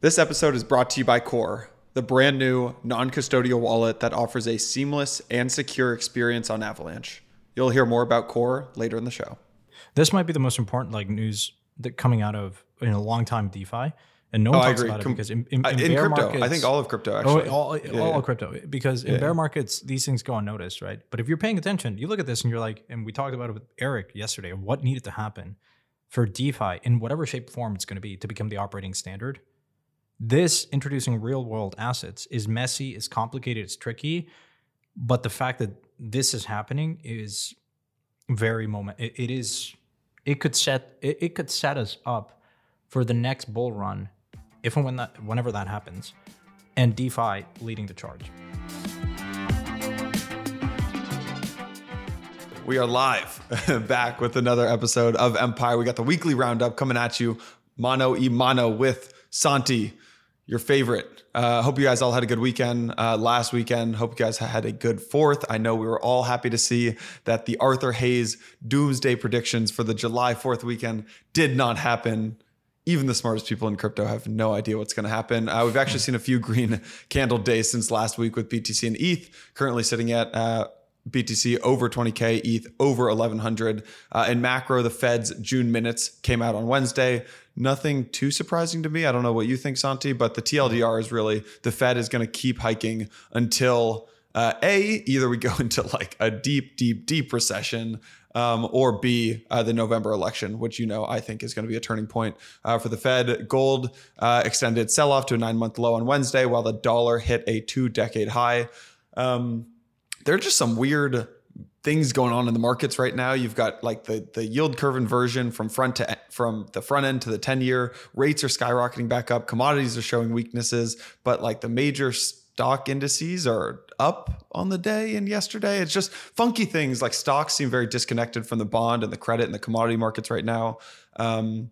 This episode is brought to you by Core, the brand new non custodial wallet that offers a seamless and secure experience on Avalanche. You'll hear more about Core later in the show. This might be the most important like news that coming out of in a long time DeFi, and no one Oh, talks about Com- it because in, in, Uh, in crypto, markets, I think all of crypto Oh, actually. all, Yeah, all yeah. crypto because in Yeah. bear markets these things go unnoticed, right? But if you're paying attention, you look at this and you're like, and we talked about it with Eric yesterday, of what needed to happen for DeFi in whatever shape form it's going to be to become the operating standard. This introducing real world assets is messy, it's complicated, it's tricky, but the fact that this is happening is very moment. It, it is. It could set. It, it could set us up for the next bull run, if and when that, whenever that happens, and DeFi leading the charge. We are live back with another episode of Empire. We got the weekly roundup coming at you, mano e mano with Santi, your favorite. Uh, hope you guys all had a good weekend uh, last weekend. Hope you guys had a good fourth. I know we were all happy to see that the Arthur Hayes doomsday predictions for the July 4th weekend did not happen. Even the smartest people in crypto have no idea what's going to happen. Uh, we've actually seen a few green candle days since last week with BTC and ETH, currently sitting at uh, BTC over 20K, ETH over 1100. Uh, in macro, the Fed's June minutes came out on Wednesday. Nothing too surprising to me. I don't know what you think, Santi, but the TLDR is really the Fed is going to keep hiking until uh, A, either we go into like a deep, deep, deep recession. Um, or B, uh, the November election, which you know I think is going to be a turning point uh, for the Fed. Gold uh, extended sell off to a nine month low on Wednesday, while the dollar hit a two decade high. Um, there are just some weird things going on in the markets right now. You've got like the the yield curve inversion from front to from the front end to the 10 year. Rates are skyrocketing back up. Commodities are showing weaknesses, but like the major stock indices are up on the day and yesterday. It's just funky things like stocks seem very disconnected from the bond and the credit and the commodity markets right now. Um,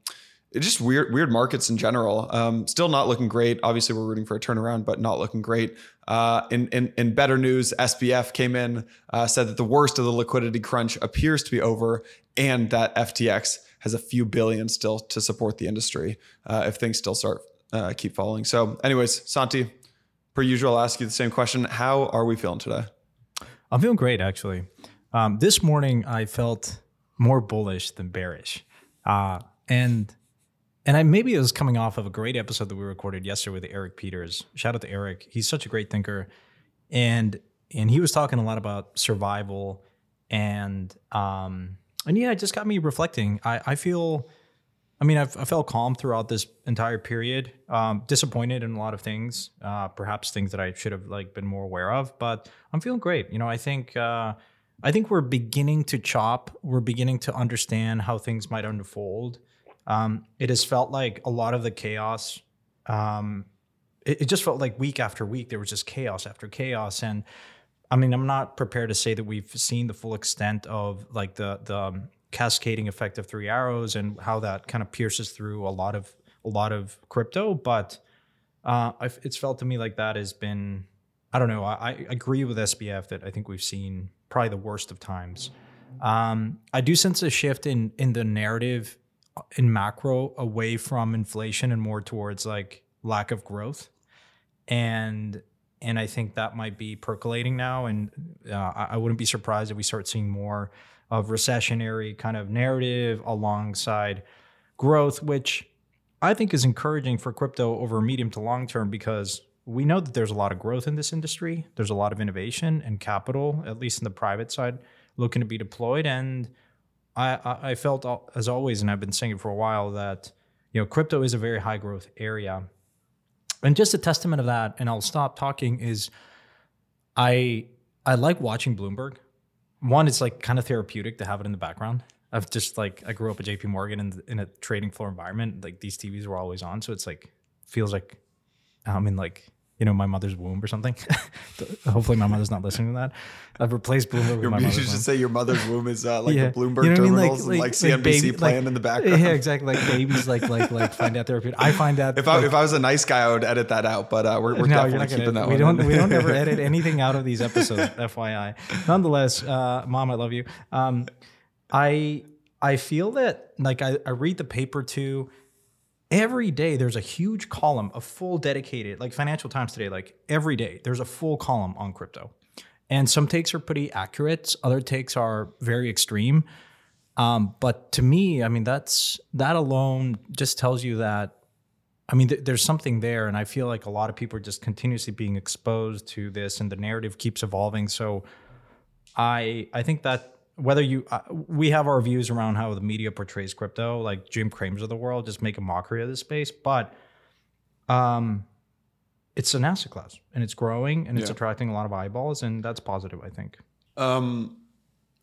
it's just weird, weird markets in general. Um, still not looking great. Obviously, we're rooting for a turnaround, but not looking great. Uh, in, in in better news, SBF came in, uh, said that the worst of the liquidity crunch appears to be over, and that FTX has a few billion still to support the industry uh, if things still start uh, keep falling. So, anyways, Santi, per usual, I'll ask you the same question: How are we feeling today? I'm feeling great actually. Um, this morning I felt more bullish than bearish, uh, and and I maybe it was coming off of a great episode that we recorded yesterday with Eric Peters. Shout out to Eric; he's such a great thinker, and and he was talking a lot about survival, and um, and yeah, it just got me reflecting. I I feel. I mean, I've, I felt calm throughout this entire period. Um, disappointed in a lot of things, uh, perhaps things that I should have like been more aware of. But I'm feeling great. You know, I think uh, I think we're beginning to chop. We're beginning to understand how things might unfold. Um, it has felt like a lot of the chaos. Um, it, it just felt like week after week there was just chaos after chaos, and I mean, I'm not prepared to say that we've seen the full extent of like the the um, cascading effect of three arrows and how that kind of pierces through a lot of a lot of crypto, but uh, it's felt to me like that has been. I don't know. I, I agree with SBF that I think we've seen probably the worst of times. Um, I do sense a shift in in the narrative in macro away from inflation and more towards like lack of growth, and and I think that might be percolating now. And uh, I, wouldn't be surprised if we start seeing more of recessionary kind of narrative alongside growth, which I think is encouraging for crypto over medium to long term because we know that there's a lot of growth in this industry. There's a lot of innovation and capital, at least in the private side, looking to be deployed. And I, I, felt, as always, and I've been saying it for a while, that you know crypto is a very high growth area. And just a testament of that, and I'll stop talking, is I I like watching Bloomberg. One, it's like kind of therapeutic to have it in the background. I've just like I grew up at JP Morgan in, in a trading floor environment. Like these TVs were always on, so it's like feels like I'm in like you know my mother's womb or something. Hopefully, my mother's not listening to that. I've replaced Bloomberg with Your, my you mother's should womb. say your mother's womb is uh, like Yeah. the Bloomberg You know what I mean? Like- terminals and like- like CNBC baby- playing like- in the background. Yeah, exactly. Like babies, like like like find out therapeutic. I find out If I, if I was a nice guy, I would edit that out. But uh, we're, we're no, definitely keeping gonna. that we one. don't. in. We don't ever edit anything out of these episodes. FYI. Nonetheless, uh, mom, I love you. Um, I I feel that like I, I read the paper too, every day there's a huge column, a full dedicated, like Financial Times today, like every day there's a full column on crypto. And some takes are pretty accurate, other takes are very extreme. Um, but to me, I mean, that's that alone just tells you that. I mean, th- there's something there, and I feel like a lot of people are just continuously being exposed to this, and the narrative keeps evolving. So, I I think that whether you uh, we have our views around how the media portrays crypto, like Jim Cramer's of the world, just make a mockery of this space, but um, it's an asset class and it's growing and it's Yeah. attracting a lot of eyeballs, and that's positive, I think. Um,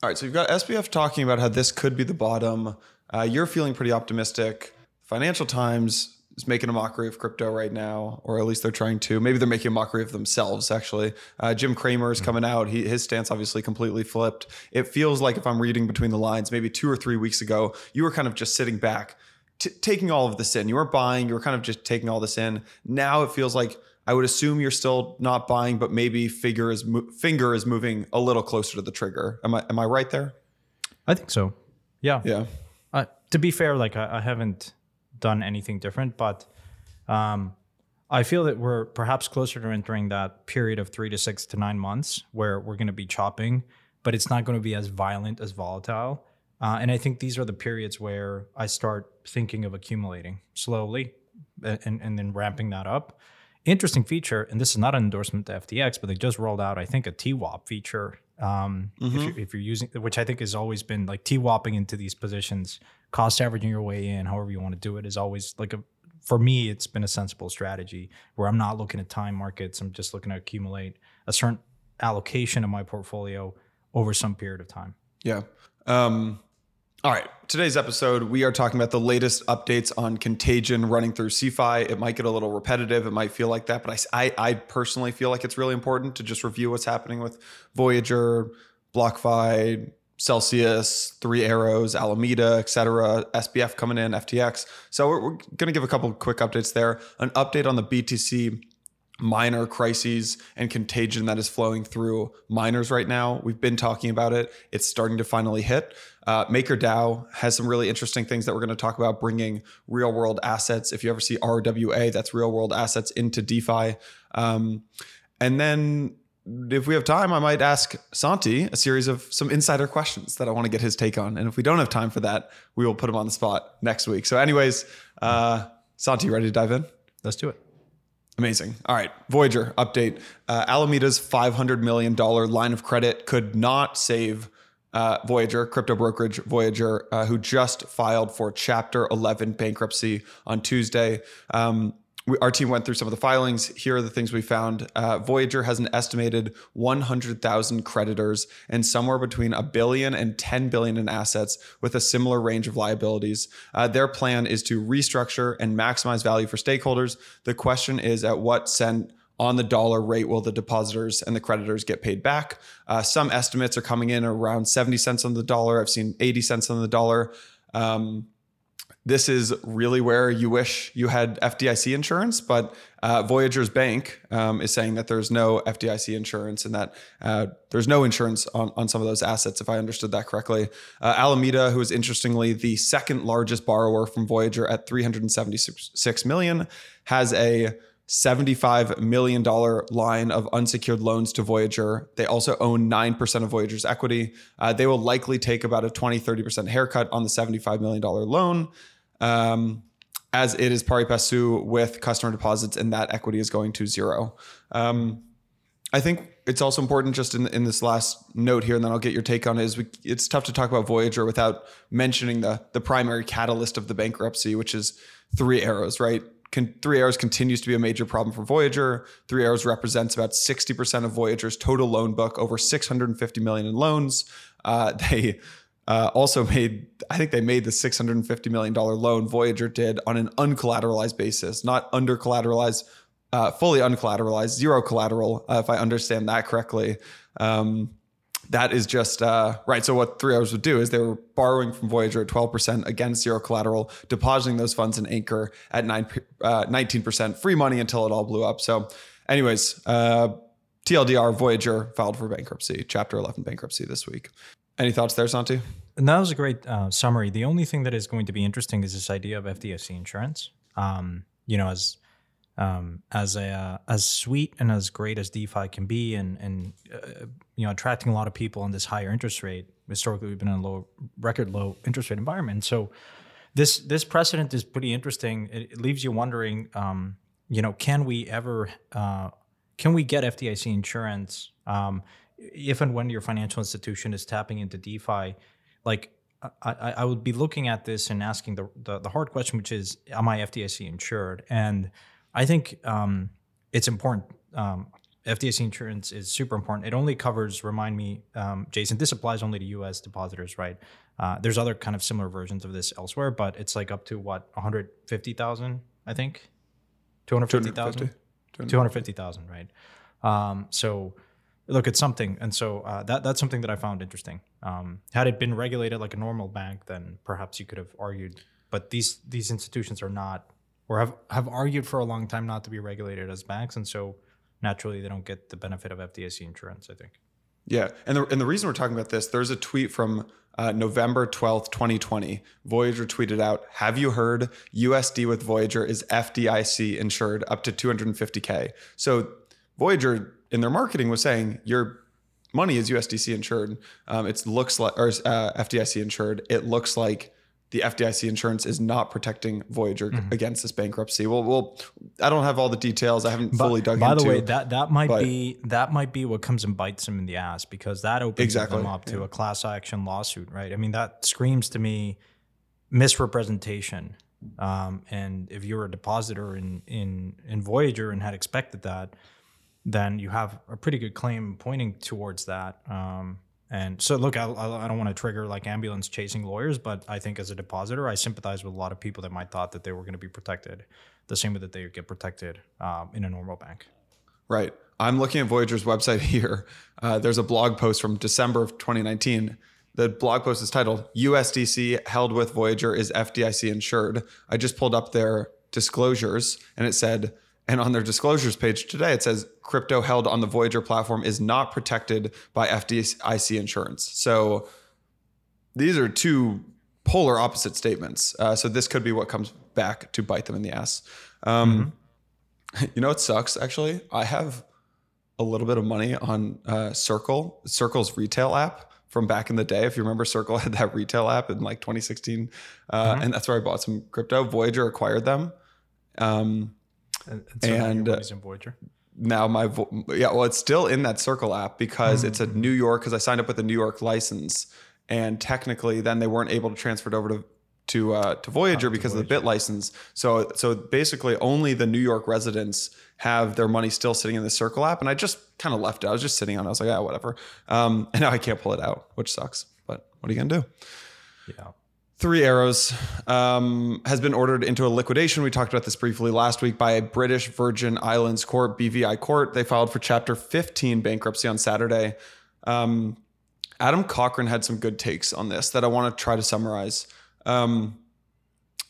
all right, so you've got SBF talking about how this could be the bottom. Uh, you're feeling pretty optimistic. Financial Times is making a mockery of crypto right now, or at least they're trying to. Maybe they're making a mockery of themselves. Actually, uh, Jim Cramer is coming out. He, his stance obviously completely flipped. It feels like if I'm reading between the lines, maybe two or three weeks ago, you were kind of just sitting back, t- taking all of this in. You weren't buying. You were kind of just taking all this in. Now it feels like I would assume you're still not buying, but maybe figure is mo- finger is moving a little closer to the trigger. Am I am I right there? I think so. Yeah. Yeah. Uh, to be fair, like I, I haven't done anything different, but um, I feel that we're perhaps closer to entering that period of three to six to nine months where we're going to be chopping, but it's not going to be as violent as volatile. Uh, and I think these are the periods where I start thinking of accumulating slowly and, and then ramping that up. Interesting feature, and this is not an endorsement to FTX, but they just rolled out, I think, a TWAP feature. Um, if, you're, if you're using, which I think has always been like TWAPing into these positions, cost averaging your way in, however you want to do it, is always like a, for me, it's been a sensible strategy where I'm not looking at time markets. I'm just looking to accumulate a certain allocation of my portfolio over some period of time. Yeah. Um, all right. Today's episode, we are talking about the latest updates on Contagion running through CeFi. It might get a little repetitive. It might feel like that, but I, I, I personally feel like it's really important to just review what's happening with Voyager, BlockFi, Celsius, Three Arrows, Alameda, et cetera, SBF coming in, FTX. So we're, we're going to give a couple quick updates there. An update on the BTC miner crises and contagion that is flowing through miners right now. We've been talking about it. It's starting to finally hit. Uh, MakerDAO has some really interesting things that we're going to talk about bringing real world assets. If you ever see RWA, that's real world assets into DeFi. Um, and then if we have time, I might ask Santi a series of some insider questions that I want to get his take on. And if we don't have time for that, we will put him on the spot next week. So, anyways, uh, Santi, ready to dive in? Let's do it. Amazing. All right. Voyager update. Uh, Alameda's $500 million line of credit could not save uh, Voyager, crypto brokerage Voyager, uh, who just filed for Chapter 11 bankruptcy on Tuesday. Um, we, our team went through some of the filings. Here are the things we found. Uh, Voyager has an estimated 100,000 creditors and somewhere between a billion and 10 billion in assets with a similar range of liabilities. Uh, their plan is to restructure and maximize value for stakeholders. The question is at what cent on the dollar rate will the depositors and the creditors get paid back? Uh, some estimates are coming in around 70 cents on the dollar. I've seen 80 cents on the dollar. Um, this is really where you wish you had FDIC insurance, but uh, Voyager's bank um, is saying that there's no FDIC insurance and that uh, there's no insurance on, on some of those assets, if I understood that correctly. Uh, Alameda, who is interestingly the second largest borrower from Voyager at 376 million, has a $75 million line of unsecured loans to Voyager. They also own 9% of Voyager's equity. Uh, they will likely take about a 20, 30% haircut on the $75 million loan. Um, as it is pari passu with customer deposits, and that equity is going to zero. Um, I think it's also important just in, in this last note here, and then I'll get your take on it. Is we, it's tough to talk about Voyager without mentioning the the primary catalyst of the bankruptcy, which is Three Arrows, right? Con, Three Arrows continues to be a major problem for Voyager. Three Arrows represents about sixty percent of Voyager's total loan book, over six hundred and fifty million in loans. Uh, they uh, also made, I think they made the $650 million loan Voyager did on an uncollateralized basis, not under collateralized, uh, fully uncollateralized, zero collateral, uh, if I understand that correctly. Um, that is just uh, right. So what Three Arrows would do is they were borrowing from Voyager at 12% against zero collateral, depositing those funds in Anchor at nine, uh, 19% free money until it all blew up. So anyways, uh, TLDR Voyager filed for bankruptcy, Chapter 11 bankruptcy this week. Any thoughts there, Santi? And that was a great uh, summary. The only thing that is going to be interesting is this idea of FDIC insurance. um, you know, as um, as a uh, as sweet and as great as DeFi can be, and and uh, you know, attracting a lot of people in this higher interest rate. Historically, we've been in a low record low interest rate environment, so this this precedent is pretty interesting. It, it leaves you wondering, um, you know, can we ever uh, can we get FDIC insurance um, if and when your financial institution is tapping into DeFi? Like, I, I would be looking at this and asking the, the, the hard question, which is, am I FDIC insured? And I think um, it's important. Um, FDIC insurance is super important. It only covers, remind me, um, Jason, this applies only to US depositors, right? Uh, there's other kind of similar versions of this elsewhere, but it's like up to what, 150,000, I think? 250,000? 250,000, right? Um, so look, it's something. And so uh, that that's something that I found interesting. Um, had it been regulated like a normal bank, then perhaps you could have argued. But these these institutions are not, or have have argued for a long time not to be regulated as banks, and so naturally they don't get the benefit of FDIC insurance. I think. Yeah, and the and the reason we're talking about this, there's a tweet from uh, November 12th, 2020. Voyager tweeted out, "Have you heard USD with Voyager is FDIC insured up to 250k?" So Voyager in their marketing was saying your money is USDC insured. Um, it looks like or uh, FDIC insured. It looks like the FDIC insurance is not protecting Voyager mm-hmm. against this bankruptcy. Well, well, I don't have all the details. I haven't fully dug by into. By the way, that that might be that might be what comes and bites them in the ass because that opens exactly. them up to yeah. a class action lawsuit, right? I mean, that screams to me misrepresentation. Um, and if you're a depositor in in in Voyager and had expected that, then you have a pretty good claim pointing towards that. Um, and so, look, I, I don't want to trigger like ambulance chasing lawyers, but I think as a depositor, I sympathize with a lot of people that might thought that they were going to be protected the same way that they get protected um, in a normal bank. Right. I'm looking at Voyager's website here. Uh, there's a blog post from December of 2019. The blog post is titled USDC held with Voyager is FDIC insured. I just pulled up their disclosures and it said and on their disclosures page today, it says crypto held on the Voyager platform is not protected by FDIC insurance. So these are two polar opposite statements. Uh, so this could be what comes back to bite them in the ass. Um, mm-hmm. You know, it sucks actually. I have a little bit of money on uh, Circle, Circle's retail app from back in the day. If you remember, Circle had that retail app in like 2016, uh, mm-hmm. and that's where I bought some crypto. Voyager acquired them. Um, and, and, so and uh, in Voyager. Now my vo- yeah, well, it's still in that Circle app because mm-hmm. it's a New York because I signed up with a New York license, and technically then they weren't able to transfer it over to to uh, to Voyager oh, because to Voyager. of the BitLicense. So so basically only the New York residents have their money still sitting in the Circle app, and I just kind of left it. I was just sitting on. it. I was like, yeah, whatever. Um, and now I can't pull it out, which sucks. But what are you gonna do? Yeah. Three Arrows um, has been ordered into a liquidation. We talked about this briefly last week by a British Virgin Islands court, BVI Court. They filed for Chapter 15 bankruptcy on Saturday. Um, Adam Cochran had some good takes on this that I want to try to summarize. Um,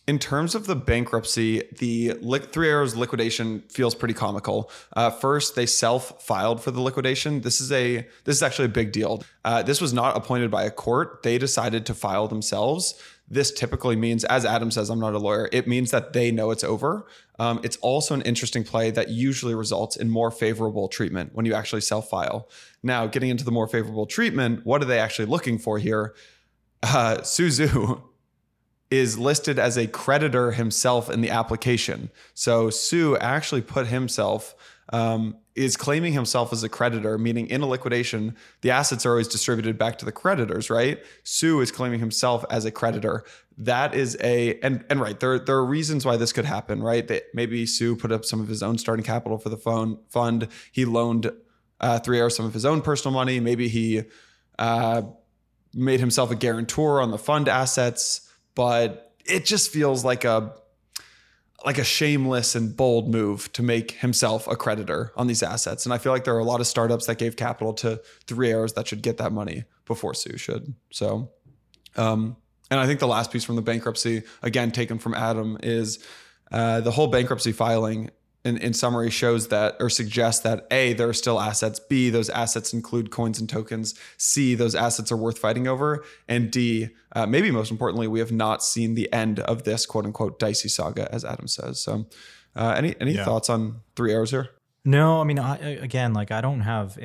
in terms of the bankruptcy, the li- Three Arrows liquidation feels pretty comical. Uh, first, they self-filed for the liquidation. This is a this is actually a big deal. Uh, this was not appointed by a court. They decided to file themselves. This typically means, as Adam says, I'm not a lawyer. It means that they know it's over. Um, it's also an interesting play that usually results in more favorable treatment when you actually self-file. Now, getting into the more favorable treatment, what are they actually looking for here? Uh, Su Zhu is listed as a creditor himself in the application. So Su actually put himself um, is claiming himself as a creditor, meaning in a liquidation, the assets are always distributed back to the creditors, right? Su is claiming himself as a creditor. That is a and and right there there are reasons why this could happen, right? That maybe Su put up some of his own starting capital for the phone fund. He loaned uh, Three Arrows some of his own personal money. Maybe he uh, made himself a guarantor on the fund assets but it just feels like a like a shameless and bold move to make himself a creditor on these assets. And I feel like there are a lot of startups that gave capital to Three Arrows that should get that money before Su should. So, um, and I think the last piece from the bankruptcy, again taken from Adam, is uh, the whole bankruptcy filing in, in summary shows that or suggests that A, there are still assets, B, those assets include coins and tokens, C, those assets are worth fighting over, and D, uh, maybe most importantly, we have not seen the end of this quote unquote dicey saga, as Adam says. So, uh, any any Yeah. thoughts on Three Arrows here? No, I mean, I, again, like I don't have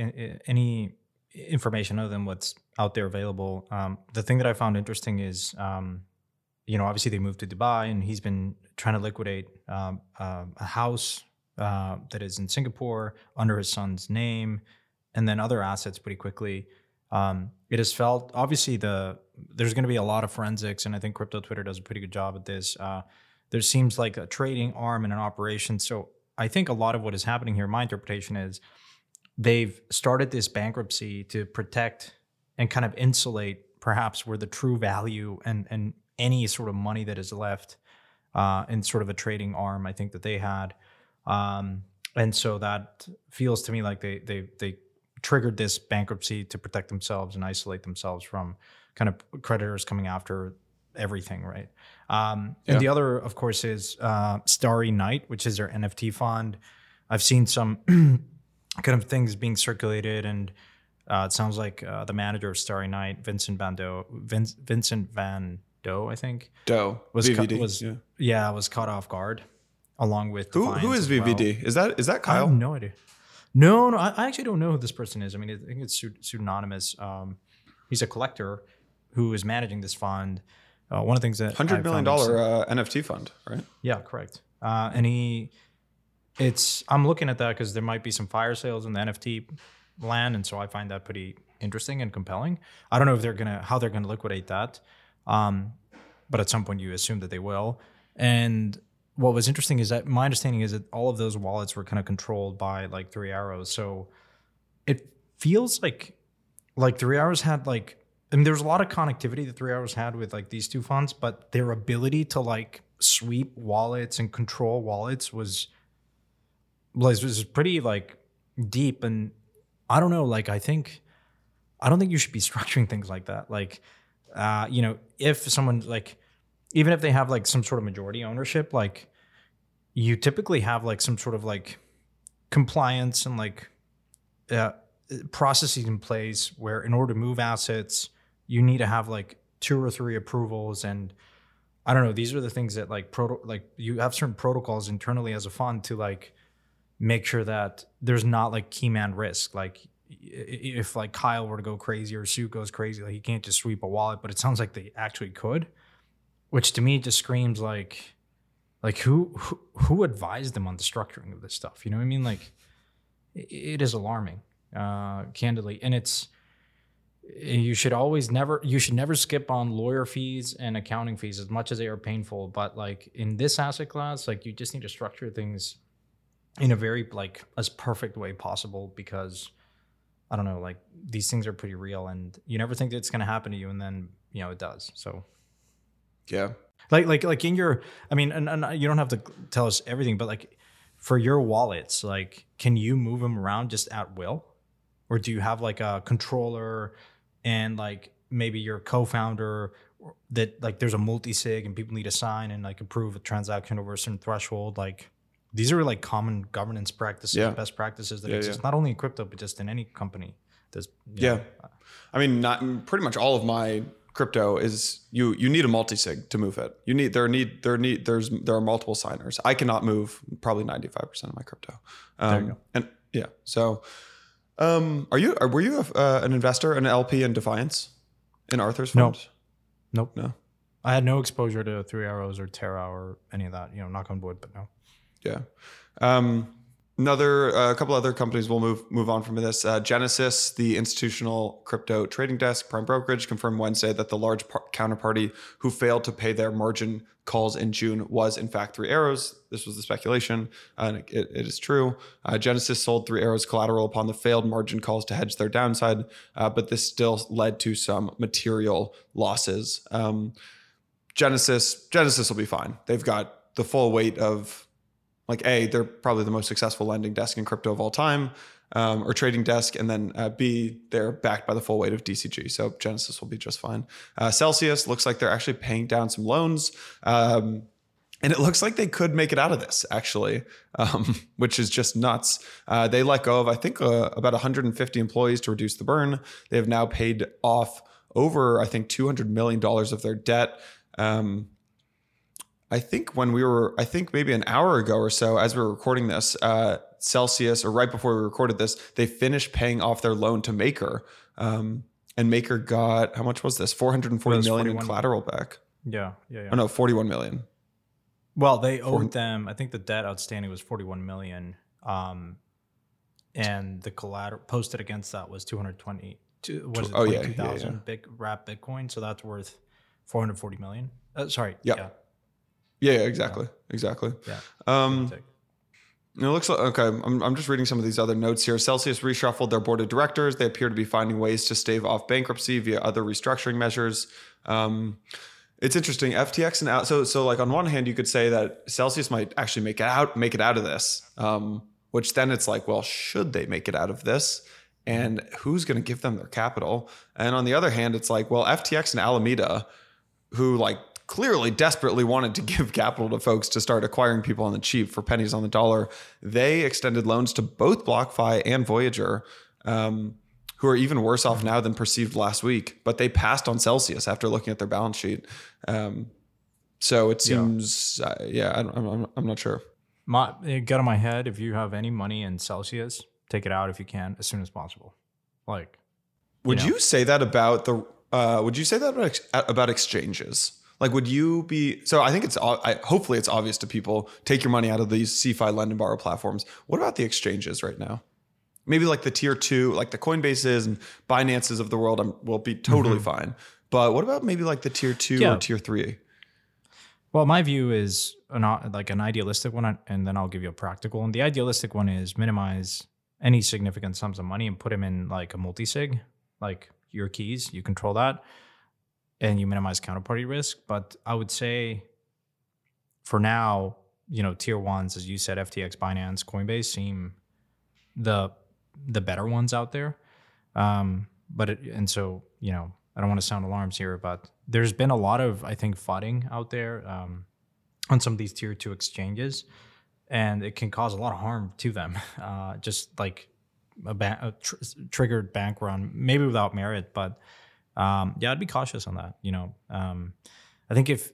any information other than what's out there available. Um, the thing that I found interesting is, um, you know, obviously they moved to Dubai, and he's been trying to liquidate um, um a house uh, that is in Singapore under his son's name, and then other assets pretty quickly. Um, it has felt obviously the there's going to be a lot of forensics, and I think crypto Twitter does a pretty good job at this. Uh, there seems like a trading arm and an operation. So I think a lot of what is happening here, my interpretation is they've started this bankruptcy to protect and kind of insulate perhaps where the true value and and any sort of money that is left uh, in sort of a trading arm. I think that they had, um, and so that feels to me like they they they triggered this bankruptcy to protect themselves and isolate themselves from kind of creditors coming after everything, right? Um, Yeah. And the other, of course, is uh, Starry Night, which is their NFT fund. I've seen some kind of things being circulated, and uh, it sounds like uh, the manager of Starry Night, Vincent Van Dough, Vince, Vincent Van Dough, I think, Dough was ca- was yeah. yeah. was caught off guard, along with Who who is as well. VVD? Is that is that I Kyle? have no idea. No, no, I, I actually don't know who this person is. I mean, I think it's pseudonymous. Um, he's a collector who is managing this fund. Uh, one of the things that Hundred I million dollar uh, NFT fund, right? yeah, correct. Uh, and he, it's I'm looking at that because there might be some fire sales in the NFT land, and so I find that pretty interesting and compelling. I don't know if they're gonna how they're gonna liquidate that, um, but at some point you assume that they will. And what was interesting is that my understanding is that all of those wallets were kind of controlled by like Three Arrows, so it feels like like Three Arrows had like I mean, there's a lot of connectivity that Three Arrows had with like these two funds, but their ability to like sweep wallets and control wallets was was, was pretty like deep. And I don't know, like I think I don't think you should be structuring things like that. Like, uh, you know, if someone like even if they have like some sort of majority ownership, like you typically have like some sort of like compliance and like uh, processes in place where in order to move assets you need to have like two or three approvals. And i don't know these are the things that like proto like you have certain protocols internally as a fund to like make sure that there's not like key man risk. Like if like kyle were to go crazy or Su goes crazy like he can't just sweep a wallet but it sounds like they actually could which to me just screams like like who who, who advised them on the structuring of this stuff? You know what i mean? Like i- it is alarming uh candidly. And it's you should always never you should never skip on lawyer fees and accounting fees as much as they are painful. But like in this asset class like you just need to structure things in a very like as perfect way possible because i don't know like these things are pretty real and you never think that it's going to happen to you and then you know it does. So Yeah. like like like in your i mean and, and you don't have to tell us everything but like for your wallets like can you move them around just at will or do you have like a controller and like maybe your co-founder that like there's a multi-sig and people need to sign and like approve a transaction over a certain threshold like these are like common governance practices Yeah. best practices that Yeah, exist yeah. not only in crypto but just in any company that's Yeah. know, uh I mean, not pretty much all of my crypto is you. You need a multi sig to move it. You need there need there need there's there are multiple signers. I cannot move probably ninety five percent of my crypto. Um, There you go. And yeah, so um, are you are, were you a, uh, an investor, an LP in Defiance in Arthur's No. fund? nope No. i had no exposure to three arrows or terra or any of that you know knock on wood but no Yeah. Um, another, a couple other companies will move move on from this. Uh, Genesis, the institutional crypto trading desk, prime brokerage, confirmed Wednesday that the large par- counterparty who failed to pay their margin calls in June was in fact Three Arrows. This was the speculation, and it, it is true. Uh, Genesis sold Three Arrows collateral upon the failed margin calls to hedge their downside, uh, but this still led to some material losses. Um, Genesis, Genesis will be fine. They've got the full weight of like a they're probably the most successful lending desk in crypto of all time um, or trading desk and then uh, b they're backed by the full weight of dcg so genesis will be just fine uh, celsius looks like they're actually paying down some loans um, and it looks like they could make it out of this actually, um, which is just nuts. Uh, they let go of I think uh, about 150 employees to reduce the burn. They have now paid off over I think 200 million dollars of their debt. Um, I think when we were, I think maybe an hour ago or so, as we were recording this, uh, Celsius, or right before we recorded this, they finished paying off their loan to Maker. Um, and Maker got, how much was this? 440 million in collateral back. Yeah. Yeah. yeah. Oh, no, 41 million. Well, they owed them, I think the debt outstanding was 41 million. Um, and the collateral posted against that was 220, Was it, Oh, yeah, 22,000 yeah, yeah. big wrap Bitcoin. So that's worth 440 million. Uh, sorry. Yeah. Yeah. Yeah, yeah exactly. Exactly. Yeah. Um, It looks like okay. I'm, I'm just reading some of these other notes here. Celsius reshuffled their board of directors. They appear to be finding ways to stave off bankruptcy via other restructuring measures. Um, it's interesting. FTX and. So so like on one hand, you could say that Celsius might actually make it out make it out of this. Um, which then it's like, well, should they make it out of this? And who's going to give them their capital? And on the other hand, it's like, well, FTX and Alameda, who like clearly desperately wanted to give capital to folks to start acquiring people on the cheap for pennies on the dollar, they extended loans to both BlockFi and Voyager, um, who are even worse off now than perceived last week. But they passed on Celsius after looking at their balance sheet. Um, so it Yeah. seems, uh, yeah, I don't, I'm, I'm not sure. My, it got on my head. If you have any money in Celsius, take it out if you can as soon as possible. Like, Would know. you say that about the? Uh, would you say that about, ex- about exchanges? Like, would you be? So I think it's. I, hopefully, it's obvious to people. Take your money out of these CeFi lend and borrow platforms. What about the exchanges right now? Maybe like the tier two, like the Coinbases and Binances of the world, um, will be totally fine. But what about maybe like the tier two Mm-hmm. Yeah. or tier three? Well, my view is an, like an idealistic one, and then I'll give you a practical one. The idealistic one is minimize any significant sums of money and put them in like a multi-sig, like your keys. You control that, and you minimize counterparty risk. But I would say, for now, you know, tier ones, as you said, FTX, Binance, Coinbase seem the the better ones out there. Um, but it, and so you know, I don't want to sound alarms here, but there's been a lot of I think flooding out there um, on some of these tier two exchanges, and it can cause a lot of harm to them. Uh, just like a, a tr- triggered bank run, maybe without merit, but um, yeah, I'd be cautious on that. You know, um, I think if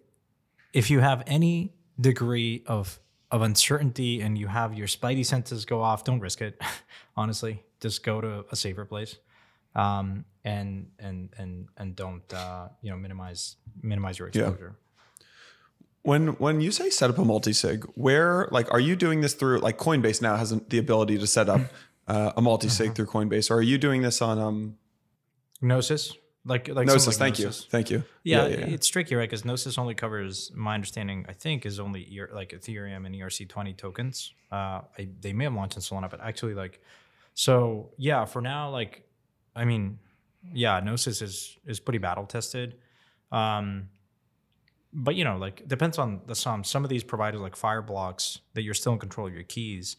if you have any degree of of uncertainty and you have your spidey senses go off, don't risk it. Honestly, just go to a safer place, um, and and and and don't uh, you know minimize minimize your Yeah. exposure. When when you say set up a multi sig, where like are you doing this through like Coinbase now has the ability to set up uh, a multi sig through Coinbase, or are you doing this on um Gnosis, like like Gnosis? like thank Gnosis. you, thank you. Yeah, it's tricky, right? Because Gnosis only covers, my understanding, I think, is only ER, like Ethereum and ERC20 tokens. Uh, I, they may have launched in Solana, but actually, like, so yeah, for now, like, I mean, yeah, Gnosis is is pretty battle tested. Um, but you know, like, depends on the sum. Some of these providers, like Fireblocks, that you're still in control of your keys,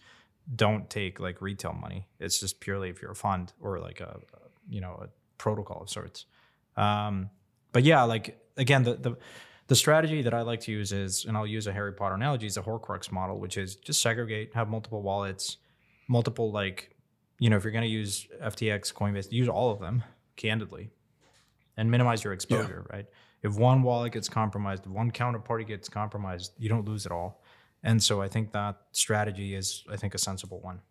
don't take like retail money. It's just purely if you're a fund or like a, you know, a protocol of sorts. Um, but yeah, like again, the, the the strategy that I like to use is, and I'll use a Harry Potter analogy, is a Horcrux model, which is just segregate, have multiple wallets, multiple like, you know, if you're gonna use FTX, Coinbase, use all of them candidly, and minimize your exposure. Right? If one wallet gets compromised, if one counterparty gets compromised, you don't lose it all. And so I think that strategy is, I think, a sensible one.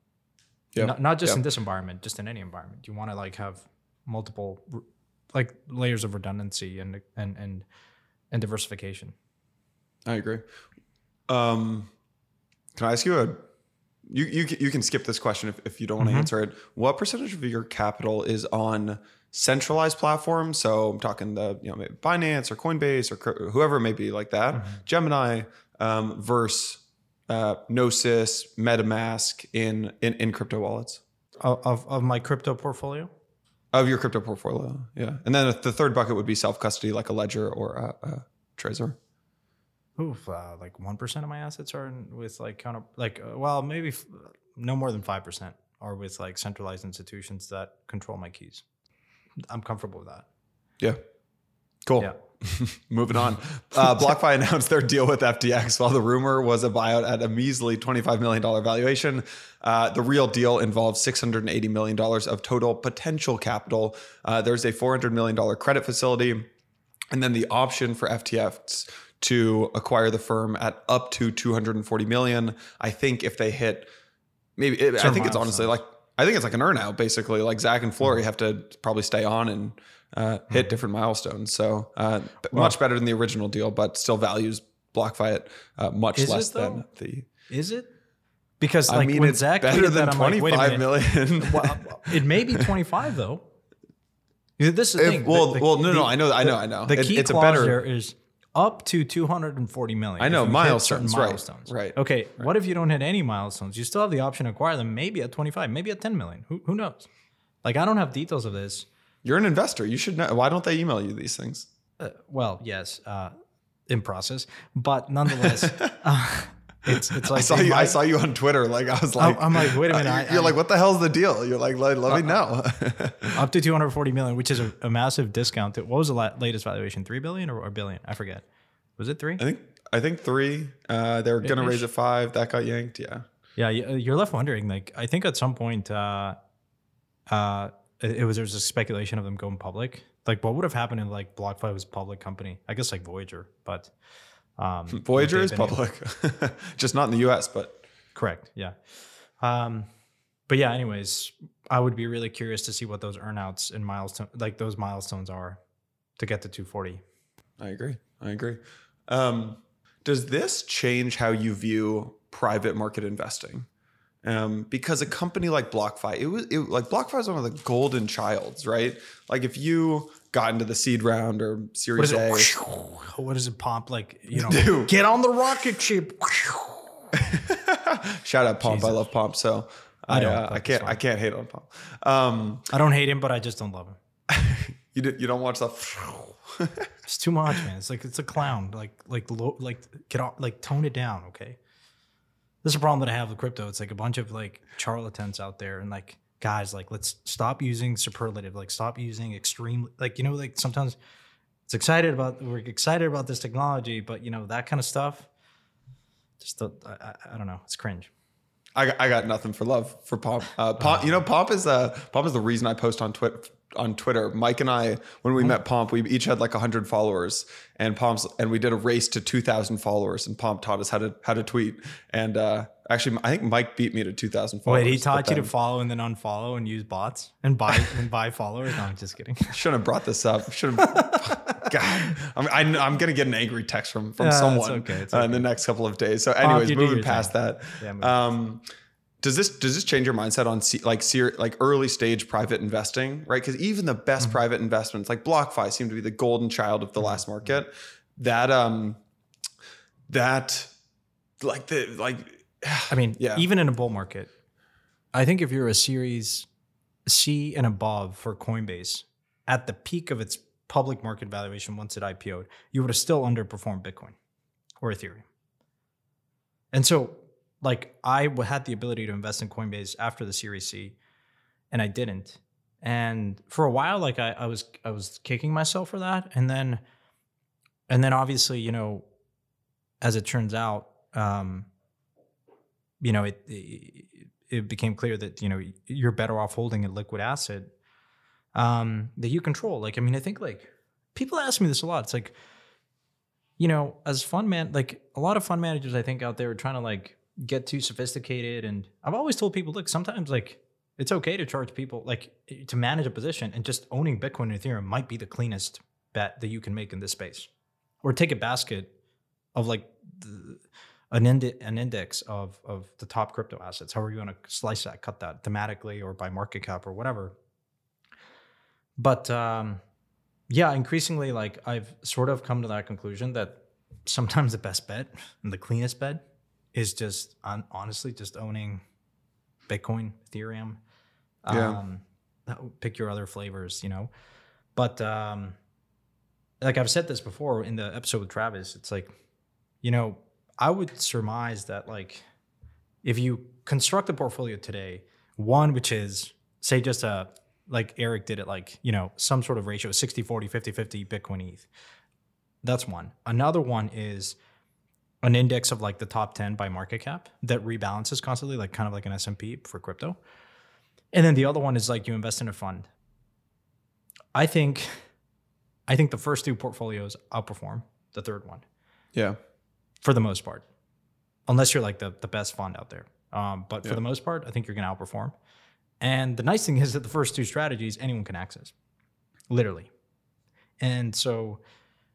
Yeah. Not, not just Yeah. in this environment, just in any environment. You want to like have multiple like layers of redundancy and and and and diversification. I agree. Um, can I ask you a? You you can- you can skip this question if, if you don't want to answer it. What percentage of your capital is on centralized platforms? So I'm talking the you know maybe Binance or Coinbase or whoever it may be like that. Gemini um, versus uh, Gnosis, MetaMask in in, in crypto wallets Of, of of my crypto portfolio. Of your crypto portfolio. Yeah, and then the third bucket would be self custody like a Ledger or a, a Trezor. Oof, uh, like one percent of my assets are in, with like counter like uh, well maybe f- no more than five percent are with like centralized institutions that control my keys. I'm comfortable with that. Yeah. Cool. Yeah. Moving on. Uh, BlockFi announced their deal with FTX while the rumor was a buyout at a measly $25 million valuation. Uh, the real deal involves $680 million of total potential capital. Uh, there's a $400 million credit facility, and then the option for FTX to acquire the firm at up to 240 million. I think if they hit, maybe it, I think it's honestly like I think it's like an earnout basically. Like Zac and Flori have to probably stay on and uh, hit different milestones. So uh, much better than the original deal, but still values BlockFi at uh, much Is it, less than the. Is it? Because I like mean, when it's Zach better than that, I'm like, wait a million. well, it may be 25 though. This is the If- thing. well, The- the- well, no, no, the- I know, I know, I know. The It- key it's a clause better. there is up to 240 million. I know, milestones, right, milestones. right, Okay. What if you don't hit any milestones? You still have the option to acquire them, maybe at 25, maybe at 10 million. Who, who knows? Like I don't have details of this. You're an investor. You should know. Why don't they email you these things? Uh, well, yes, uh, in process, but nonetheless, uh, it's it's like I saw you. I saw you on Twitter. Like I was like, I'm like, wait a minute, I- you're I- like, what the hell's the deal? You're like, let, let me know. up to 240 million, which is a, a massive discount. To, what was the la- latest valuation? Three billion or, or billion? I forget. Was it three? I think I think three. Uh, they were gonna Ish. raise it five. That got yanked. Yeah. Yeah, you- you're left wondering. Like, I think at some point, uh, uh, it, was there was a speculation of them going public. Like, what would have happened if like BlockFi was a public company? I guess like Voyager, but um, Voyager is public, just not in the U.S. But Correct. Yeah. Um, but yeah. Anyways, I would be really curious to see what those earnouts and milestone, like those milestones, are to get to 240. I agree. I agree. Um, does this change how you view private market investing? Um, because a company like BlockFi, it was it, like BlockFi is one of the golden childs, right? Like if you got into the seed round or Series is A, it? What does it pump like? You know, Dude. get on the rocket ship. shout out Pomp, I love Pomp, so I, don't, uh, I can't. I can't hate on Pomp. Um, I don't hate him, but I just don't love him. you did, you don't watch the It's too much, man. It's like it's a clown. Like like low, like get off, like tone it down, okay? This is a problem that I have with crypto. It's like a bunch of like charlatans out there, and like guys, like let's stop using superlative. Like stop using extreme. Like you know, like sometimes it's excited about we're excited about this technology, but you know that kind of stuff. Just the, I, I, I don't know. It's cringe. I, got- I got nothing for love for Pomp. Uh, Pomp, you know, Pomp is uh, Pomp is the reason I post on Twitter. On Twitter, Mike and I, when we met Pomp, we each had like hundred followers, and Pomp's, and we did a race to two thousand followers, and Pomp taught us how to how to tweet. And uh, actually, I think Mike beat me to two thousand followers. Wait, he taught you to follow and then unfollow and use bots and buy and buy followers. No, I'm just kidding. Shouldn't have brought this up. Should have. God, I'm, I, I'm gonna get an angry text from from it's someone okay, it's uh, in the next couple of days. So, anyways, do moving past thing. that, Yeah, um, does this does this change your mindset on like ser- like early stage private investing, right? Because even the best Mm-hmm. private investments, like BlockFi, seem to be the golden child of the Mm-hmm. last market. That um, that like the like I mean, Yeah. even in a bull market, I think if you're a series C and above for Coinbase at the peak of its public market valuation once it IPO'd, you would have still underperformed Bitcoin or Ethereum. And so, like, I had the ability to invest in Coinbase after the Series C, and I didn't. And for a while, like, I, I was I was kicking myself for that, and then, and then obviously, you know, as it turns out, um, you know, it, it it became clear that you know you're better off holding a liquid asset um, that you control. Like, I mean, I think like people ask me this a lot. It's like, you know, as fund man, like a lot of fund managers, I think out there are trying to like get too sophisticated. And I've always told people, look, sometimes like it's okay to charge people like to manage a position, and just owning Bitcoin and Ethereum might be the cleanest bet that you can make in this space. Or take a basket of like the, an, an index of of the top crypto assets. However you want to slice that, cut that thematically or by market cap or whatever. But um, yeah, increasingly, like I've sort of come to that conclusion that sometimes the best bet and the cleanest bet is just on, honestly just owning Bitcoin, Ethereum. Yeah. Um, that- pick your other flavors, you know. But um, like I've said this before in the episode with Travis, it's like, you know, I would surmise that like if you construct a portfolio today, one which is say just a like Eric did it like, you know, some sort of ratio 60 40 50 50 Bitcoin ETH. That's one. Another one is an index of like the top 10 by market cap that rebalances constantly like kind of like an S&P for crypto. And then the other one is like you invest in a fund. I think I think the first two portfolios outperform the third one Yeah. for the most part, unless you're like the, the best fund out there. Um, but for Yeah. the most part, I think you're going to outperform. And the nice thing is that the first two strategies anyone can access, literally. And so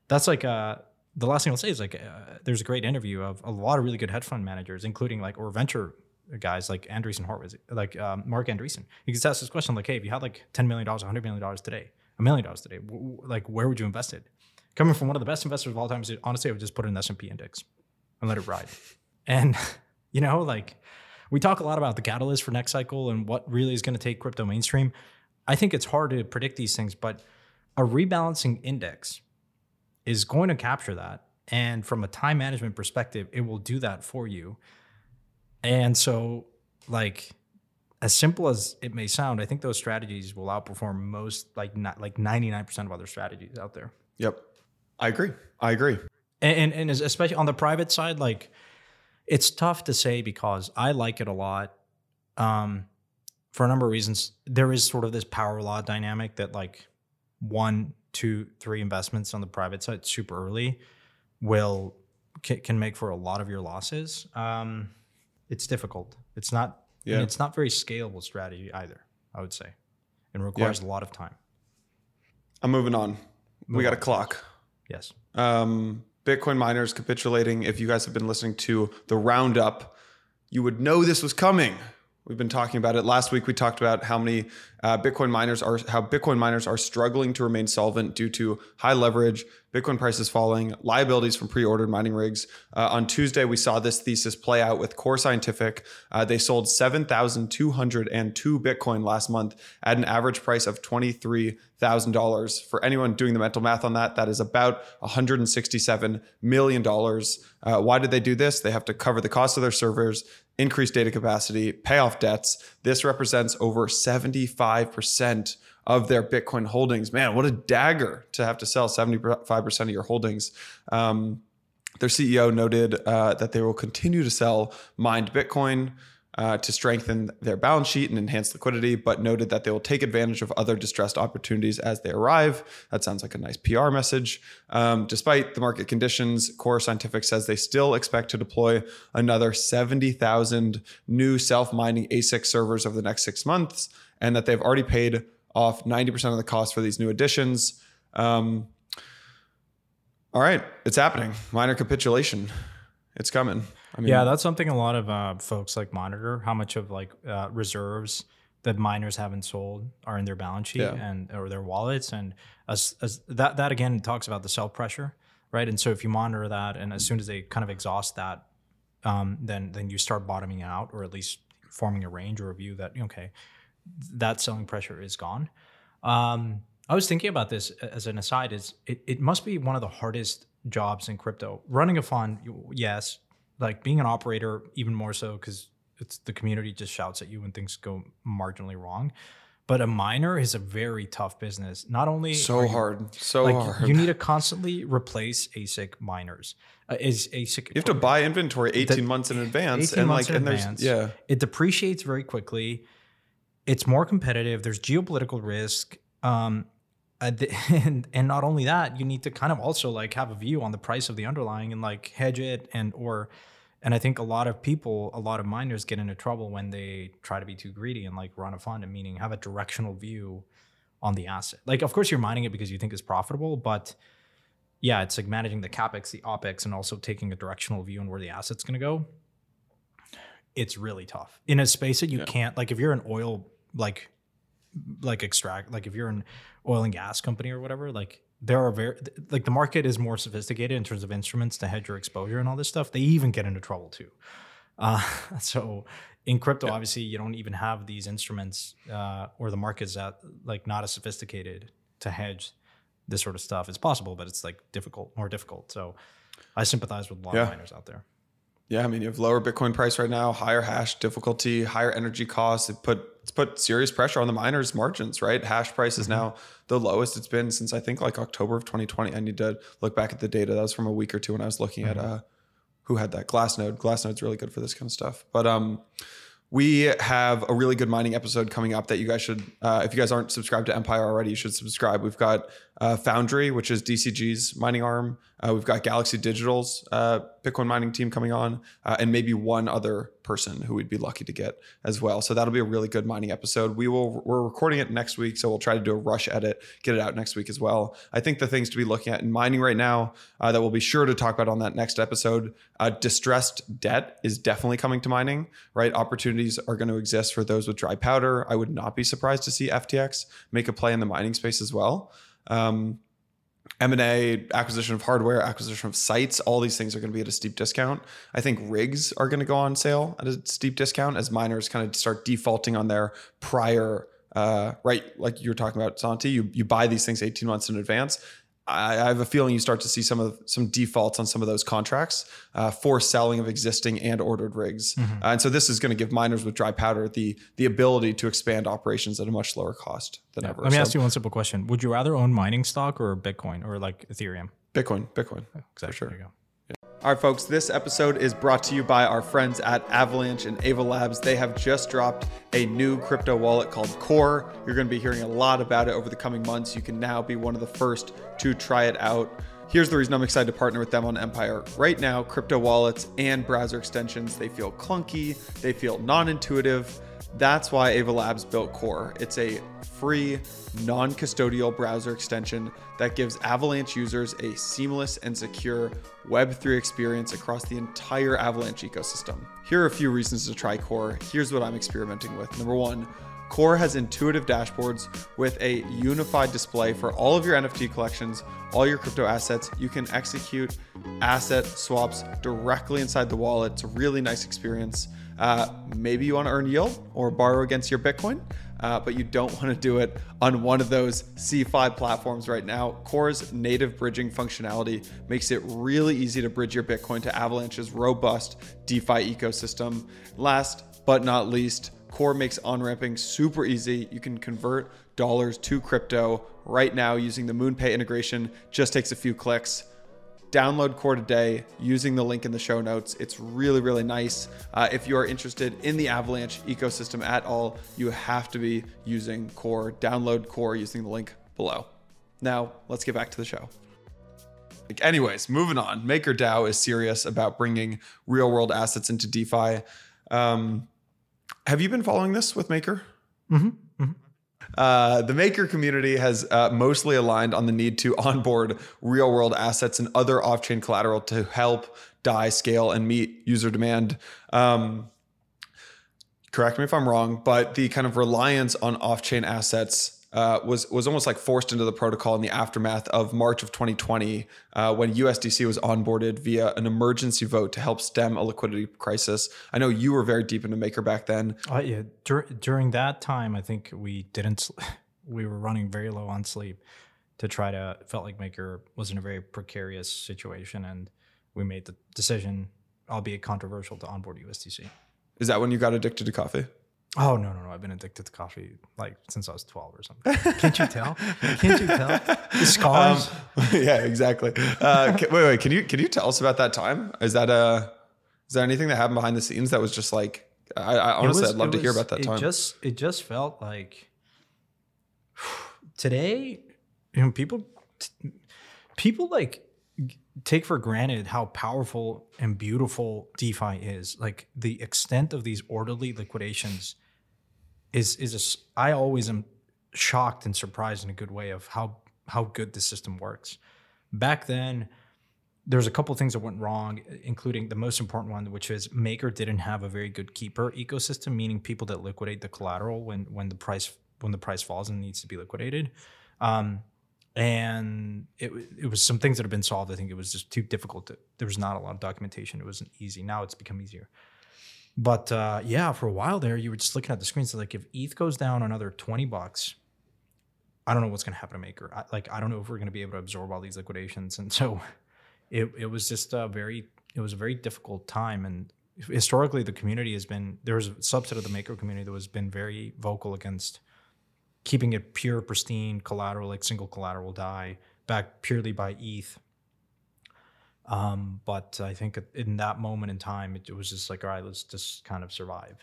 that's like uh, the last thing I'll say is like uh, there's a great interview of a lot of really good hedge fund managers, including like or venture guys like Andreessen Horowitz, like um, Marc Andreessen. He gets asked this question like, "Hey, if you had like ten million dollars, hundred million dollars today, a million dollars today, w- w- like where would you invest it?" Coming from one of the best investors of all time, honestly, I would just put it in the S and P index and let it ride. And you know, like we talk a lot about the catalyst for next cycle and what really is going to take crypto mainstream. I think it's hard to predict these things, but a rebalancing index is going to capture that. And from a time management perspective, it will do that for you. And so, like, as simple as it may sound, I think those strategies will outperform most, like, not like 99% of other strategies out there. Yep. I agree. I agree. And, and, and especially on the private side, like it's tough to say because I like it a lot. Um, for a number of reasons, there is sort of this power law dynamic that like one, two, three investments on the private side super early will can, can make for a lot of your losses. Um, it's difficult. It's not. and Yeah. it's not very scalable strategy either. I would say, and requires a lot of time. I'm moving on. we Move got a clock. Yes. um, Bitcoin miners capitulating. If you guys have been listening to the roundup, you would know this was coming. We've been talking about it last week. We talked about how many uh, Bitcoin miners are, how Bitcoin miners are struggling to remain solvent due to high leverage, Bitcoin prices falling, liabilities from pre-ordered mining rigs. Uh, on Tuesday, we saw this thesis play out with Core Scientific. Uh, they sold 7,202 Bitcoin last month at an average price of $23,000. For anyone doing the mental math on that, that is about $167 million. Uh, why did they do this? They have to cover the cost of their servers, increase data capacity, pay off debts. This represents over 75% of their Bitcoin holdings. Man, what a dagger to have to sell 75% of your holdings. Um, their CEO noted uh, that they will continue to sell mined Bitcoin uh, to strengthen their balance sheet and enhance liquidity, but noted that they will take advantage of other distressed opportunities as they arrive. That sounds like a nice PR message. Um, despite the market conditions, Core Scientific says they still expect to deploy another 70,000 new self mining ASIC servers over the next six months, and that they've already paid off 90% of the cost for these new additions. Um, all right, it's happening. Miner capitulation. It's coming. I mean, yeah, that's something a lot of uh, folks like monitor how much of like uh, reserves that miners haven't sold are in their balance sheet Yeah. and or their wallets, and as, as that that again talks about the sell pressure, right? And so if you monitor that, and as soon as they kind of exhaust that, um, then then you start bottoming out, or at least forming a range or a view that okay, that selling pressure is gone. Um, I was thinking about this as an aside. Is it, it must be one of the hardest jobs in crypto. Running a fund, yes, like being an operator, even more so because it's the community just shouts at you when things go marginally wrong. But a miner is a very tough business. Not only so you- hard. So like hard. you need to constantly replace ASIC miners. Uh, is ASIC You have to buy inventory 18 months in advance. 18 and months like, in and there's, advance. yeah. It depreciates very quickly. It's more competitive. There's geopolitical risk. Um, uh, and and not only that, you need to kind of also like have a view on the price of the underlying and like hedge it and or. And I think a lot of people, a lot of miners get into trouble when they try to be too greedy and like run a fund and meaning have a directional view on the asset. Like, of course, you're mining it because you think it's profitable, but yeah, it's like managing the capex, the opex, and also taking a directional view on where the asset's going to go. It's really tough in a space that you Yeah. can't like. If you're an oil like like extract like if you're an oil and gas company or whatever, like there are very like the market is more sophisticated in terms of instruments to hedge your exposure and all this stuff. They even get into trouble too. Uh, so in crypto, obviously, you don't even have these instruments, uh, or the market's at like not as sophisticated to hedge this sort of stuff. It's possible, but it's like difficult, more difficult. So I sympathize with a lot Yeah. of miners out there. Yeah, I mean, you have lower Bitcoin price right now, higher hash difficulty, higher energy costs. It put it's put serious pressure on the miners' margins, right? Hash price is now the lowest it's been since I think like October of 2020. I need to look back at the data. That was from a week or two when I was looking at uh, who had that Glassnode. Glassnode's really good for this kind of stuff. But um, we have a really good mining episode coming up that you guys should, uh, if you guys aren't subscribed to Empire already, you should subscribe. We've got uh, Foundry, which is DCG's mining arm. Uh, we've got Galaxy Digital's uh, Bitcoin mining team coming on, uh, and maybe one other person who we'd be lucky to get as well. So that'll be a really good mining episode. We will we're recording it next week, so we'll try to do a rush edit, get it out next week as well. I think the things to be looking at in mining right now uh, that we'll be sure to talk about on that next episode. Uh, distressed debt is definitely coming to mining. Right, opportunities are going to exist for those with dry powder. I would not be surprised to see FTX make a play in the mining space as well. Um, M&A, acquisition of hardware, acquisition of sites, all these things are going to be at a steep discount. I think rigs are going to go on sale at a steep discount as miners kind of start defaulting on their prior uh, right like you were talking about Santi, you you buy these things 18 months in advance. I, I have a feeling you start to see some of some defaults on some of those contracts uh, for selling of existing and ordered rigs, uh, and so this is going to give miners with dry powder the the ability to expand operations at a much lower cost than ever. Let me So, ask you one simple question: Would you rather own mining stock or Bitcoin or like Ethereum? Bitcoin, Bitcoin. Exactly. sure. All right, folks, this episode is brought to you by our friends at Avalanche and Ava Labs. They have just dropped a new crypto wallet called Core. You're going to be hearing a lot about it over the coming months. You can now be one of the first to try it out. Here's the reason I'm excited to partner with them on Empire. Right now, crypto wallets and browser extensions, they feel clunky, they feel non-intuitive. That's why Ava Labs built Core. It's a free, non custodial browser extension that gives Avalanche users a seamless and secure Web3 experience across the entire Avalanche ecosystem. Here are a few reasons to try Core. Here's what I'm experimenting with. Number one, Core has intuitive dashboards with a unified display for all of your NFT collections, all your crypto assets. You can execute asset swaps directly inside the wallet. It's a really nice experience. Uh, maybe you want to earn yield or borrow against your Bitcoin, uh, but you don't want to do it on one of those CeFi platforms right now. Core's native bridging functionality makes it really easy to bridge your Bitcoin to Avalanche's robust DeFi ecosystem. Last but not least, Core makes on ramping super easy. You can convert dollars to crypto right now using the MoonPay integration. Just takes a few clicks. Download Core today using the link in the show notes. It's really, really nice. Uh, if you are interested in the Avalanche ecosystem at all, you have to be using Core. Download Core using the link below. Now, let's get back to the show. Anyways, moving on. MakerDAO is serious about bringing real world assets into DeFi. Um, have you been following this with Maker? Uh, the Maker community has uh, mostly aligned on the need to onboard real world assets and other off chain collateral to help DAI scale and meet user demand. Um, correct me if I'm wrong, but the kind of reliance on off chain assets. Uh, was was almost like forced into the protocol in the aftermath of March of 2020, uh, when USDC was onboarded via an emergency vote to help stem a liquidity crisis. I know you were very deep into Maker back then. Uh, yeah, dur- during that time, I think we didn't. sl- We were running very low on sleep to try to. Felt like Maker was in a very precarious situation, and we made the decision, albeit controversial, to onboard USDC. Is that when you got addicted to coffee? Oh no no no! I've been addicted to coffee like since I was twelve or something. Can't you tell? Can't you tell? The scars. yeah, exactly. Uh, ca- wait, wait. Can you can you tell us about that time? Is that uh is there anything that happened behind the scenes that was just like? I, I honestly, was- I'd love to hear about that it time. Just it just felt like today, you know, people people like take for granted how powerful and beautiful DeFi is. Like the extent of these orderly liquidations is is a I always am shocked and surprised in a good way of how how good the system works. Back then, there's a couple things that went wrong, including the most important one, which is Maker didn't have a very good keeper ecosystem, meaning people that liquidate the collateral when when the price when the price falls and needs to be liquidated. Um, and it it was some things that have been solved. I think it was just too difficult. To, there was not a lot of documentation. It wasn't easy. Now it's become easier. But uh, yeah, for a while there, you were just looking at the screens. like if ETH goes down another twenty bucks, I don't know what's going to happen to Maker. I, like I don't know if we're going to be able to absorb all these liquidations, and so it it was just a very it was a very difficult time, and historically the community has been there's a subset of the maker community that has been very vocal against keeping it pure, pristine collateral, like single collateral DAI, backed purely by ETH. Um, but I think in that moment in time, it, it was just like, all right, let's just kind of survive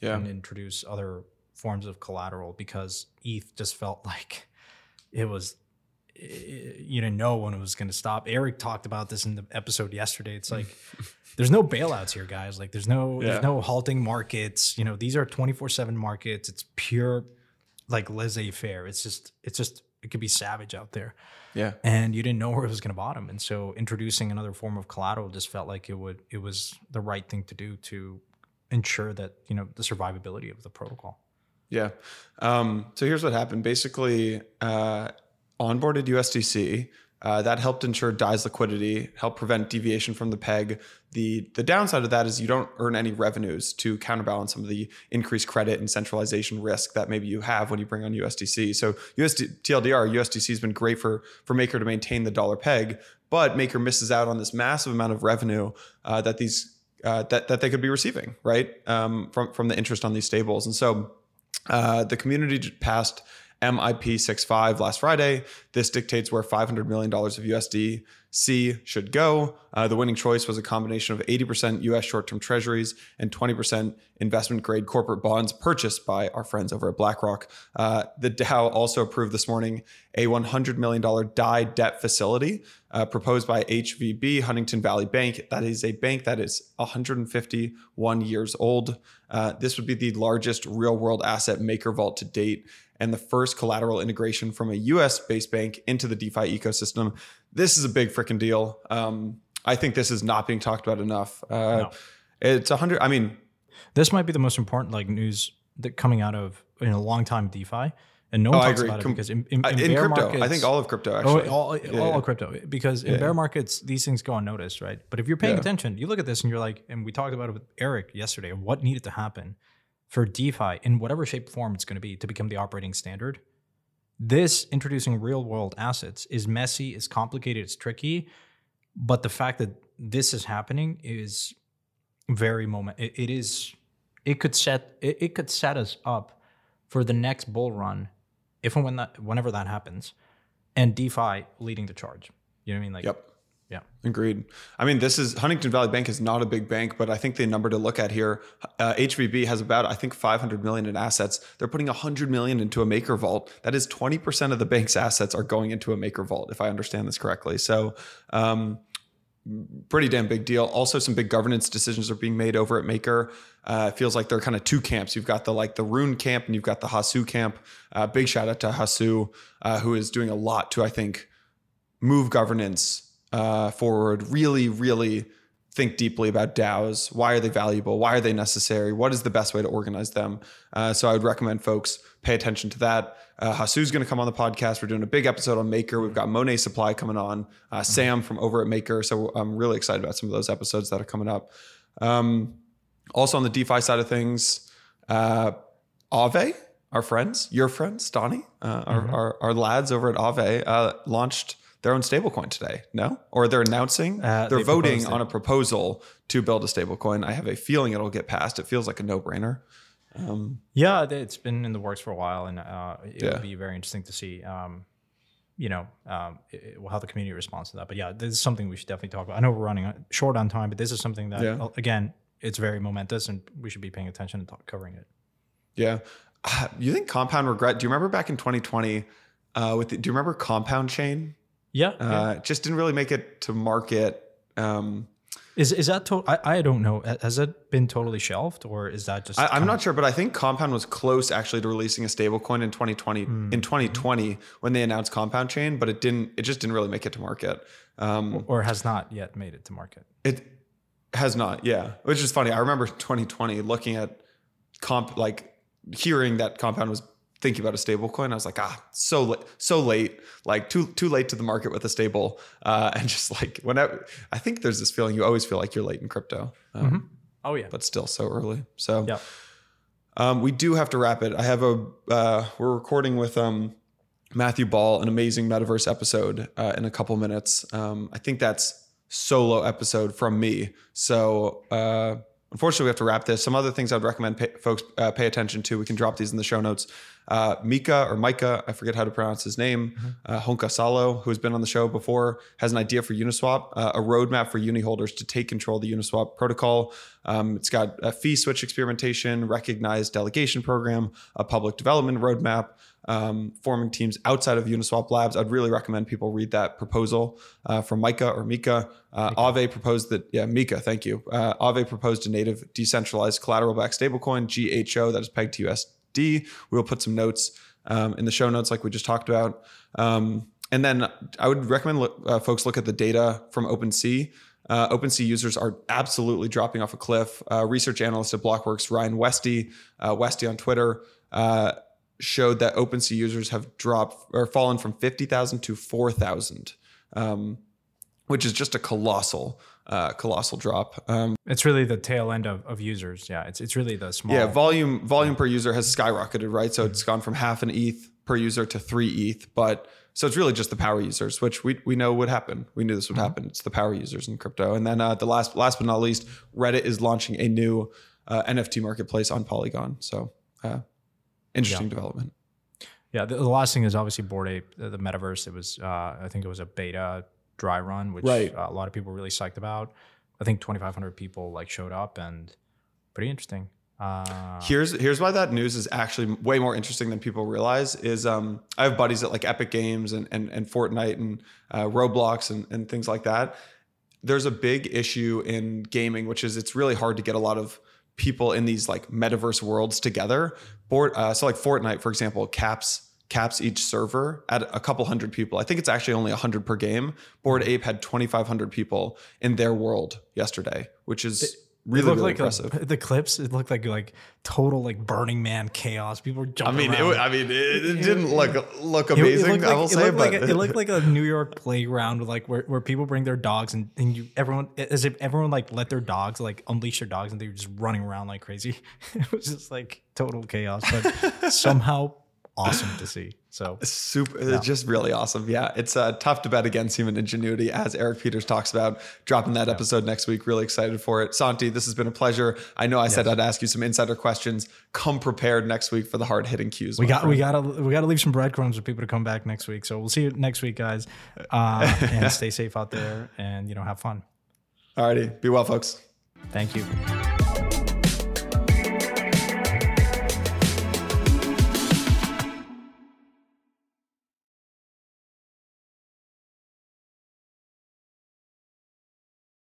Yeah. and introduce other forms of collateral because ETH just felt like it was i- you didn't know when it was going to stop. Eric talked about this in the episode yesterday. It's like there's no bailouts here, guys. Like there's no Yeah. there's no halting markets. You know, these are 24/7 markets. It's pure like laissez-faire. It's just it's just it could be savage out there. Yeah. And you didn't know where it was going to bottom. And so introducing another form of collateral just felt like it would it was the right thing to do to ensure that, you know, the survivability of the protocol. Yeah. Um, so here's what happened. Basically, uh, onboarded USDC. Uh, that helped ensure DAI's liquidity, helped prevent deviation from the peg. The the downside of that is you don't earn any revenues to counterbalance some of the increased credit and centralization risk that maybe you have when you bring on USDC. So USD, TLDR, USDC has been great for for Maker to maintain the dollar peg, but Maker misses out on this massive amount of revenue uh, that these uh, that that they could be receiving, right, um, from from the interest on these stables. And so uh, the community passed MIP 65 last Friday. This dictates where $500 million of USDC should go. Uh, the winning choice was a combination of 80% US short term treasuries and 20% investment grade corporate bonds purchased by our friends over at BlackRock. Uh, the DAO also approved this morning a $100 million DAI debt facility uh, proposed by HVB, Huntington Valley Bank. That is a bank that is 151 years old. Uh, this would be the largest real world asset maker vault to date and the first collateral integration from a US based bank into the DeFi ecosystem. This is a big freaking deal. Um, I think this is not being talked about enough. Uh, No. It's a hundred. I mean, This might be the most important like news that coming out of in a long time DeFi. And no one Oh, talks about it because in, in, in in crypto, markets, I think all of crypto Oh, actually. all, all yeah. of crypto because in Yeah. bear markets these things go unnoticed, right? But if you're paying Yeah. attention, you look at this and you're like, and we talked about it with Eric yesterday. What needed to happen for DeFi in whatever shape form it's going to be to become the operating standard? This introducing real world assets is messy, it's complicated, it's tricky, but the fact that this is happening is very moment. It, it is. It could set. It, it could set us up for the next bull run, if and when that, whenever that happens, and DeFi leading the charge. You know what I mean? Like, Yep. Yeah. Agreed. I mean, this is Huntington Valley Bank is not a big bank, but I think the number to look at here, uh, HVB has about I think 500 million in assets. They're putting 100 million into a maker vault. That is 20% of the bank's assets are going into a maker vault, if I understand this correctly. So, um, pretty damn big deal. Also, some big governance decisions are being made over at Maker. Uh, it feels like there are kind of two camps. You've got the like the Rune camp and you've got the Hasu camp. Uh, big shout out to Hasu, uh, who is doing a lot to I think move governance uh, forward. Really, really think deeply about DAOs. Why are they valuable? Why are they necessary? What is the best way to organize them? Uh, so I would recommend folks pay attention to that. Uh, Hasu's going to come on the podcast. We're doing a big episode on Maker. We've got Monet Supply coming on, uh, Sam from over at Maker. So I'm really excited about some of those episodes that are coming up. Um, also on the DeFi side of things, uh, Aave, our friends, your friends, Donnie, uh, our, our, our lads over at Aave, uh, launched their own stablecoin today. No, or they're announcing Uh, they're they voting on a proposal to build a stablecoin. I have a feeling it'll get passed. It feels like a no brainer. Um, yeah, it's been in the works for a while, and uh, it Yeah. would be very interesting to see. Um, you know um, it- it- how the community responds to that. But yeah, this is something we should definitely talk about. I know we're running short on time, but this is something that Yeah. again, it's very momentous, and we should be paying attention and talk, covering it. yeah, Ah, you think Compound regret? Do you remember back in 2020? Uh, with the, do you remember Compound Chain? Yeah, yeah. Uh, Just didn't really make it to market. Um, Is is that to- I I don't know. Has it been totally shelved or is that just? I, I'm kind not sure, but I think Compound was close actually to releasing a stablecoin in 2020 Hmm. in 2020 when they announced Compound Chain, but it didn't. It just didn't really make it to market. Um, or has not yet made it to market. It has not, yeah. Which is funny. I remember 2020 looking at comp, like hearing that Compound was thinking about a stable coin. I was like, ah, so late, so late, like too too late to the market with a stable. Uh, and just like whenever, I think there's this feeling you always feel like you're late in crypto, um, Oh yeah. but still so early. So Yeah. um, we do have to wrap it. I have a uh, we're recording with um, Matthew Ball an amazing metaverse episode uh, in a couple minutes. Um, I think that's solo episode from me. So uh, unfortunately, we have to wrap this. Some other things I'd recommend pay, folks uh, pay attention to. We can drop these in the show notes. Uh, Mika or Micah, I forget how to pronounce his name. Mm-hmm. Uh, Honkasalo, who has been on the show before, has an idea for Uniswap, uh, a roadmap for uni holders to take control of the Uniswap protocol. Um, it's got a fee switch experimentation, recognized delegation program, a public development roadmap um, forming teams outside of Uniswap Labs. I'd really recommend people read that proposal uh, from Micah or Mika. Uh, Aave proposed that, yeah, Mika, thank you. Uh, Aave proposed a native decentralized collateral backed stablecoin, GHO, that is pegged to USD. We will put some notes um, in the show notes, like we just talked about. Um, and then I would recommend look, uh, folks look at the data from OpenSea. Uh, OpenSea users are absolutely dropping off a cliff. Uh, research analyst at Blockworks, Ryan Westy, uh, Westy on Twitter, uh, showed that OpenSea users have dropped or fallen from 50,000 to 4,000, um, which is just a colossal, uh, colossal drop. Um, it's really the tail end of, of users. Yeah, it's it's really the small. Yeah, volume volume per user has skyrocketed, right? So it's gone from half an ETH per user to three ETH, but so it's really just the power users, which we, we know would happen. We knew this would mm-hmm. happen. It's the power users in crypto. And then uh, the last last but not least, Reddit is launching a new uh, NFT marketplace on Polygon. So uh, interesting yeah. development. Yeah, the, the, last thing is obviously Bored Ape, the, the metaverse. It was, uh, I think it was a beta dry run, which right. a lot of people were really psyched about. I think 2,500 people like showed up and pretty interesting. Uh, here's here's why that news is actually way more interesting than people realize. Is um, I have buddies at like Epic Games and and, and Fortnite and uh, Roblox and, and things like that. There's a big issue in gaming, which is it's really hard to get a lot of people in these like metaverse worlds together. Bored, uh, so like Fortnite, for example, caps caps each server at a couple hundred people. I think it's actually only 100 per game. Bored Ape had 2,500 people in their world yesterday, which is really, really like impressive. A, the clips, it looked like like total like Burning Man chaos. People were jumping. I mean, around. It, I mean, it, it didn't look look amazing. It, like, I will say, but like a, it looked like a New York playground, with like where, where people bring their dogs and, and you everyone as if everyone like let their dogs like unleash their dogs and they were just running around like crazy. it was just like total chaos, but somehow awesome to see. So super, yeah. just really awesome. Yeah, it's uh, tough to bet against human ingenuity, as Eric Peters talks about. Dropping that yeah. episode next week. Really excited for it. Santi, this has been a pleasure. I know I yes. said I'd ask you some insider questions. Come prepared next week for the hard hitting cues. We got friend. we got to we got to leave some breadcrumbs for people to come back next week. So we'll see you next week, guys. Uh, and stay safe out there, and you know have fun. Alrighty, be well, folks. Thank you.